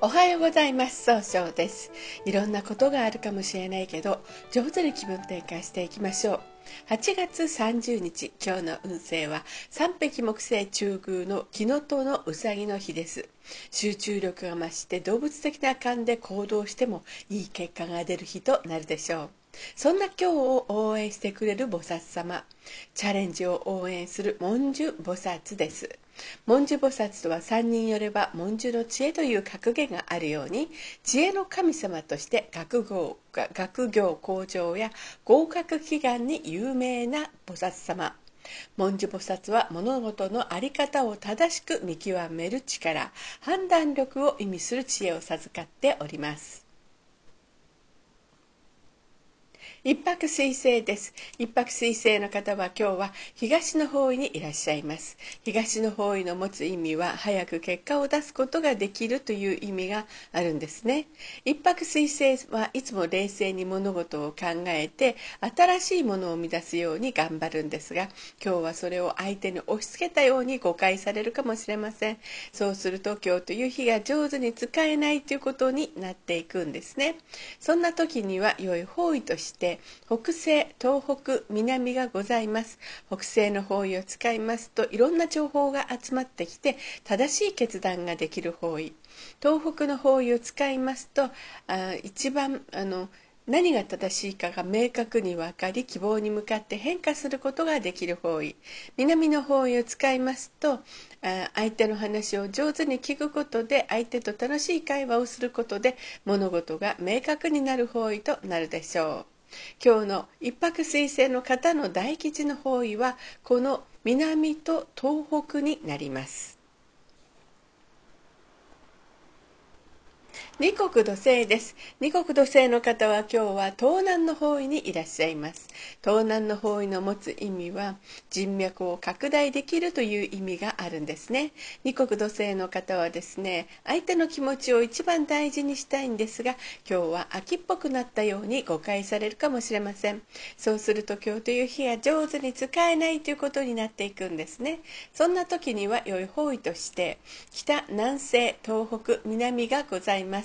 おはようございます。総称です。いろんなことがあるかもしれないけど上手に気分転換していきましょう。8月30日今日の運勢は三匹木星中宮の木のとのうさぎの日です。集中力が増して動物的な感で行動してもいい結果が出る日となるでしょう。そんな今日を応援してくれる菩薩様。チャレンジを応援する文殊菩薩です。文殊菩薩とは3人よれば文殊の知恵という格言があるように知恵の神様として学業学業向上や合格祈願に有名な菩薩様。文殊菩薩は物事の在り方を正しく見極める力判断力を意味する知恵を授かっております。一泊水星です。一泊水星の方は今日は東の方位にいらっしゃいます。東の方位の持つ意味は早く結果を出すことができるという意味があるんですね。一泊水星はいつも冷静に物事を考えて新しいものを生み出すように頑張るんですが、今日はそれを相手に押し付けたように誤解されるかもしれません。そうすると今日という日が上手に使えないということになっていくんですね。そんな時には良い方位として北西東北南がございます。北西の方位を使いますといろんな情報が集まってきて正しい決断ができる方位。東北の方位を使いますとあ一番あの何が正しいかが明確に分かり希望に向かって変化することができる方位。南の方位を使いますと相手の話を上手に聞くことで相手と楽しい会話をすることで物事が明確になる方位となるでしょう。今日の一泊水星の方の大吉の方位はこの南と東北になります。二国土星です。二国土星の方は今日は東南の方位にいらっしゃいます。東南の方位の持つ意味は人脈を拡大できるという意味があるんですね。二国土星の方はですね相手の気持ちを一番大事にしたいんですが今日は秋っぽくなったように誤解されるかもしれません。そうすると今日という日が上手に使えないということになっていくんですね。そんな時には良い方位として北南西東北南がございます。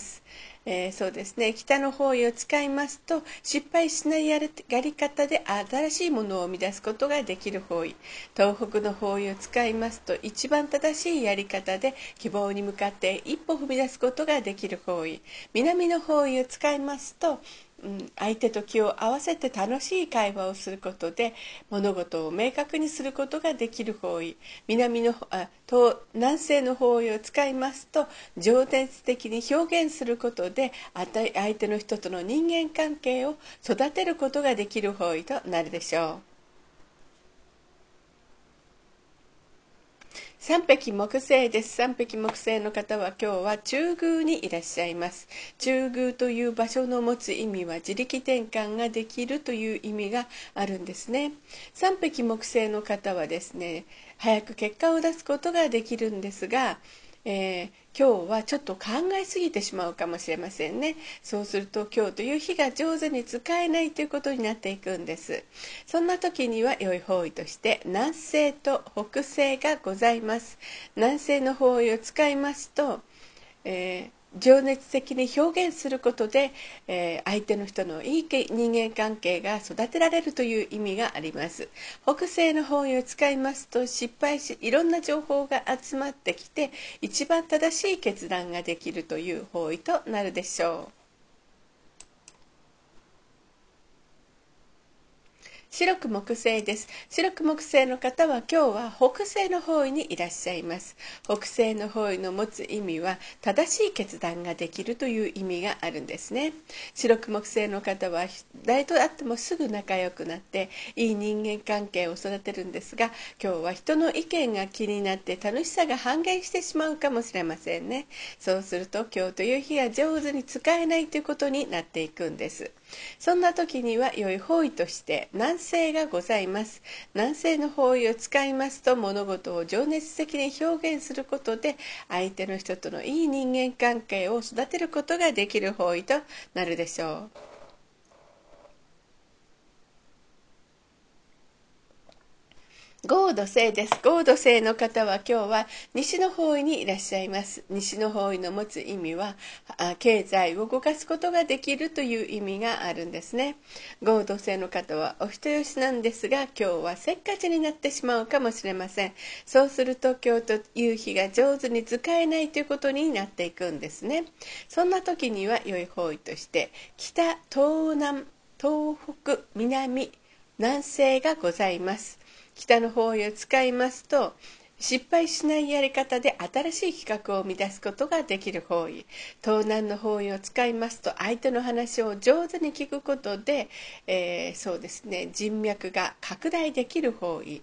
えー、そうですね。北の方位を使いますと失敗しないやり方で新しいものを生み出すことができる方位。東北の方位を使いますと一番正しいやり方で希望に向かって一歩踏み出すことができる方位。南の方位を使いますとうん、相手と気を合わせて楽しい会話をすることで物事を明確にすることができる方位南のあ東南西の方位を使いますと情熱的に表現することで相手の人との人間関係を育てることができる方位となるでしょう。三匹木星です。三匹木星の方は今日は中宮にいらっしゃいます。中宮という場所の持つ意味は自力転換ができるという意味があるんですね。三匹木星の方はですね、早く結果を出すことができるんですが、えー、今日はちょっと考えすぎてしまうかもしれませんね。そうすると今日という日が上手に使えないということになっていくんです。そんな時には良い方位として南西と北西がございます。南西の方位を使いますと、えー情熱的に表現することで、えー、相手の人のいい人間関係が育てられるという意味があります。北西の方位を使いますと失敗しいろんな情報が集まってきて一番正しい決断ができるという方位となるでしょう。白く木星です。白く木星の方は今日は北西の方位にいらっしゃいます。北西の方位の持つ意味は正しい決断ができるという意味があるんですね。白く木星の方は誰と会ってもすぐ仲良くなっていい人間関係を育てるんですが今日は人の意見が気になって楽しさが半減してしまうかもしれませんね。そうすると今日という日は上手に使えないということになっていくんです。そんな時には良い方位として南西がございます。南西の方位を使いますと物事を情熱的に表現することで相手の人とのいい人間関係を育てることができる方位となるでしょう。合土星です。合土星の方は今日は西の方位にいらっしゃいます。西の方位の持つ意味は、経済を動かすことができるという意味があるんですね。合土星の方はお人よしなんですが、今日はせっかちになってしまうかもしれません。そうすると今日という日が上手に使えないということになっていくんですね。そんな時には良い方位として、北、東南、東北、南、南西がございます。北の方位を使いますと失敗しないやり方で新しい企画を生み出すことができる方位。東南の方位を使いますと相手の話を上手に聞くことで、えー、そうですね人脈が拡大できる方位。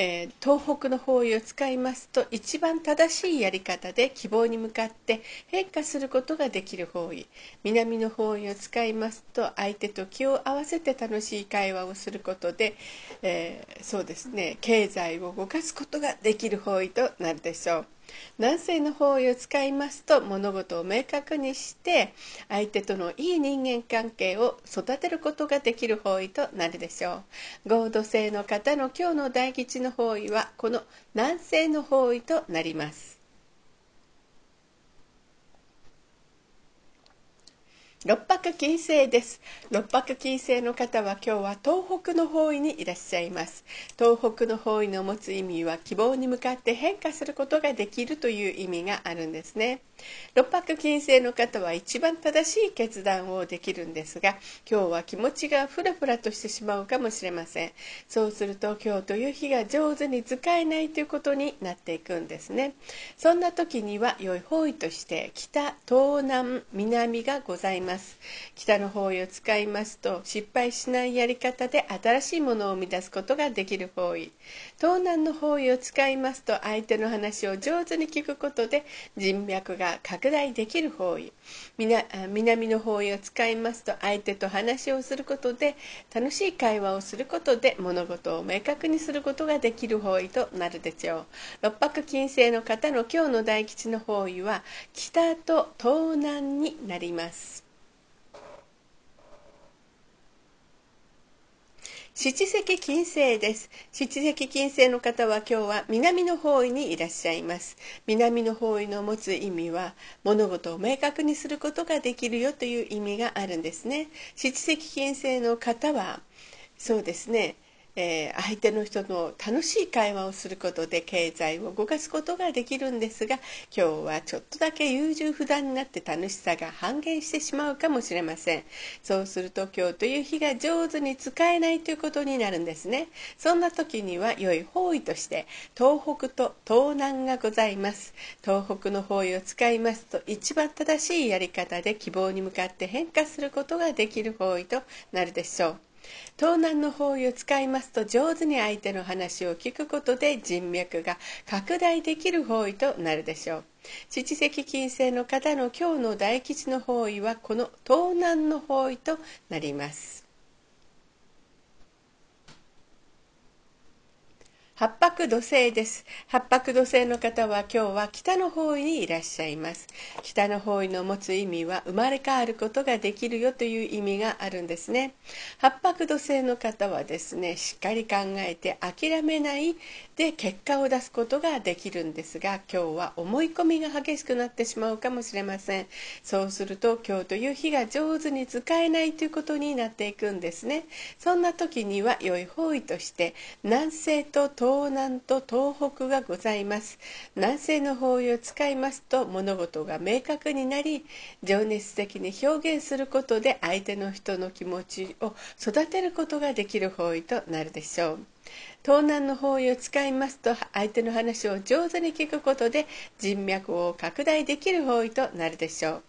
えー、東北の方位を使いますと一番正しいやり方で希望に向かって変化することができる方位南の方位を使いますと相手と気を合わせて楽しい会話をすることで、えー、そうですね経済を動かすことができる方位となるでしょう。男性の方位を使いますと物事を明確にして相手とのいい人間関係を育てることができる方位となるでしょう。合同性の方の今日の大吉の方位はこの南西の方位となります。六白金星です。六白金星の方は今日は東北の方位にいらっしゃいます。東北の方位の持つ意味は希望に向かって変化することができるという意味があるんですね。六白金星の方は一番正しい決断をできるんですが今日は気持ちがフラフラとしてしまうかもしれません。そうすると今日という日が上手に使えないということになっていくんですね。そんな時には良い方位として北東南南がございます。ます。北の方位を使いますと失敗しないやり方で新しいものを生み出すことができる方位。東南の方位を使いますと相手の話を上手に聞くことで人脈が拡大できる方位。南の方位を使いますと相手と話をすることで楽しい会話をすることで物事を明確にすることができる方位となるでしょう。六白金星の方の今日の大吉の方位は北と東南になります。七石金星です。七石金星の方は今日は南の方位にいらっしゃいます。南の方位の持つ意味は物事を明確にすることができるよという意味があるんですね。七石金星の方はそうですね。えー、相手の人の楽しい会話をすることで経済を動かすことができるんですが今日はちょっとだけ優柔不断になって楽しさが半減してしまうかもしれません。そうすると今日という日が上手に使えないということになるんですね。そんな時には良い方位として東北と東南がございます。東北の方位を使いますと一番正しいやり方で希望に向かって変化することができる方位となるでしょう。東南の方位を使いますと上手に相手の話を聞くことで人脈が拡大できる方位となるでしょう。七石金星の方の今日の大吉の方位はこの東南の方位となります。八白土星です。八白土星の方は今日は北の方位にいらっしゃいます。北の方位の持つ意味は生まれ変わることができるよという意味があるんですね。八白土星の方はですね、しっかり考えて諦めないで結果を出すことができるんですが、今日は思い込みが激しくなってしまうかもしれません。そうすると今日という日が上手に使えないということになっていくんですね。そんな時には良い方位として南西と東南と東北がございます南西の方位を使いますと物事が明確になり情熱的に表現することで相手の人の気持ちを育てることができる方位となるでしょう東南の方位を使いますと相手の話を上手に聞くことで人脈を拡大できる方位となるでしょう。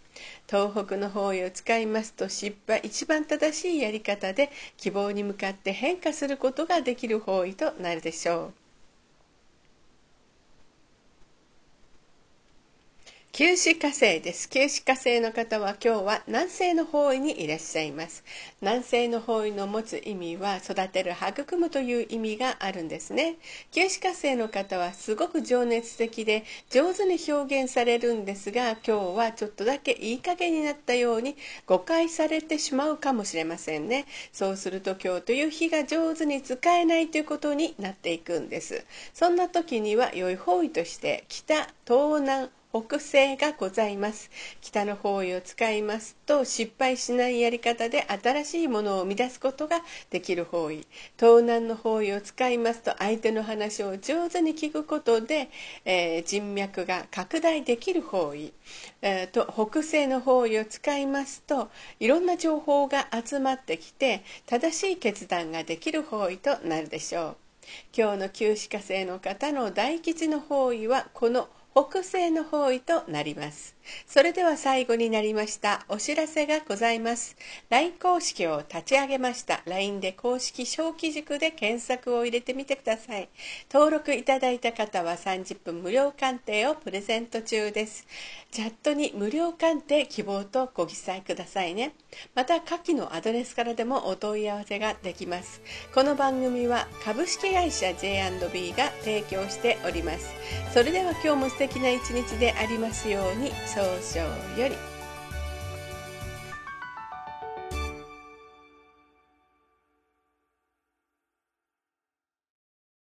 東北の方位を使いますと失敗一番正しいやり方で希望に向かって変化することができる方位となるでしょう。九死火星です。九死火星の方は今日は南西の方位にいらっしゃいます。南西の方位の持つ意味は育てる、育むという意味があるんですね。九死火星の方はすごく情熱的で上手に表現されるんですが、今日はちょっとだけいい加減になったように誤解されてしまうかもしれませんね。そうすると今日という日が上手に使えないということになっていくんです。そんな時には良い方位として北、東南、北西がございます。北の方位を使いますと失敗しないやり方で新しいものを生み出すことができる方位。東南の方位を使いますと相手の話を上手に聞くことで、えー、人脈が拡大できる方位、えー、と北西の方位を使いますといろんな情報が集まってきて正しい決断ができる方位となるでしょう。今日の旧歯科生の方の大吉の方位はこの北西の方位となります。それでは最後になりましたお知らせがございます。LINE 公式を立ち上げました。LINE で公式小規塾で検索を入れてみてください。登録いただいた方は30分無料鑑定をプレゼント中です。チャットに無料鑑定希望とご記載くださいね。また下記のアドレスからでもお問い合わせができます。この番組は株式会社 J&B が提供しております。それでは今日も敵な一日でありますように。早々より。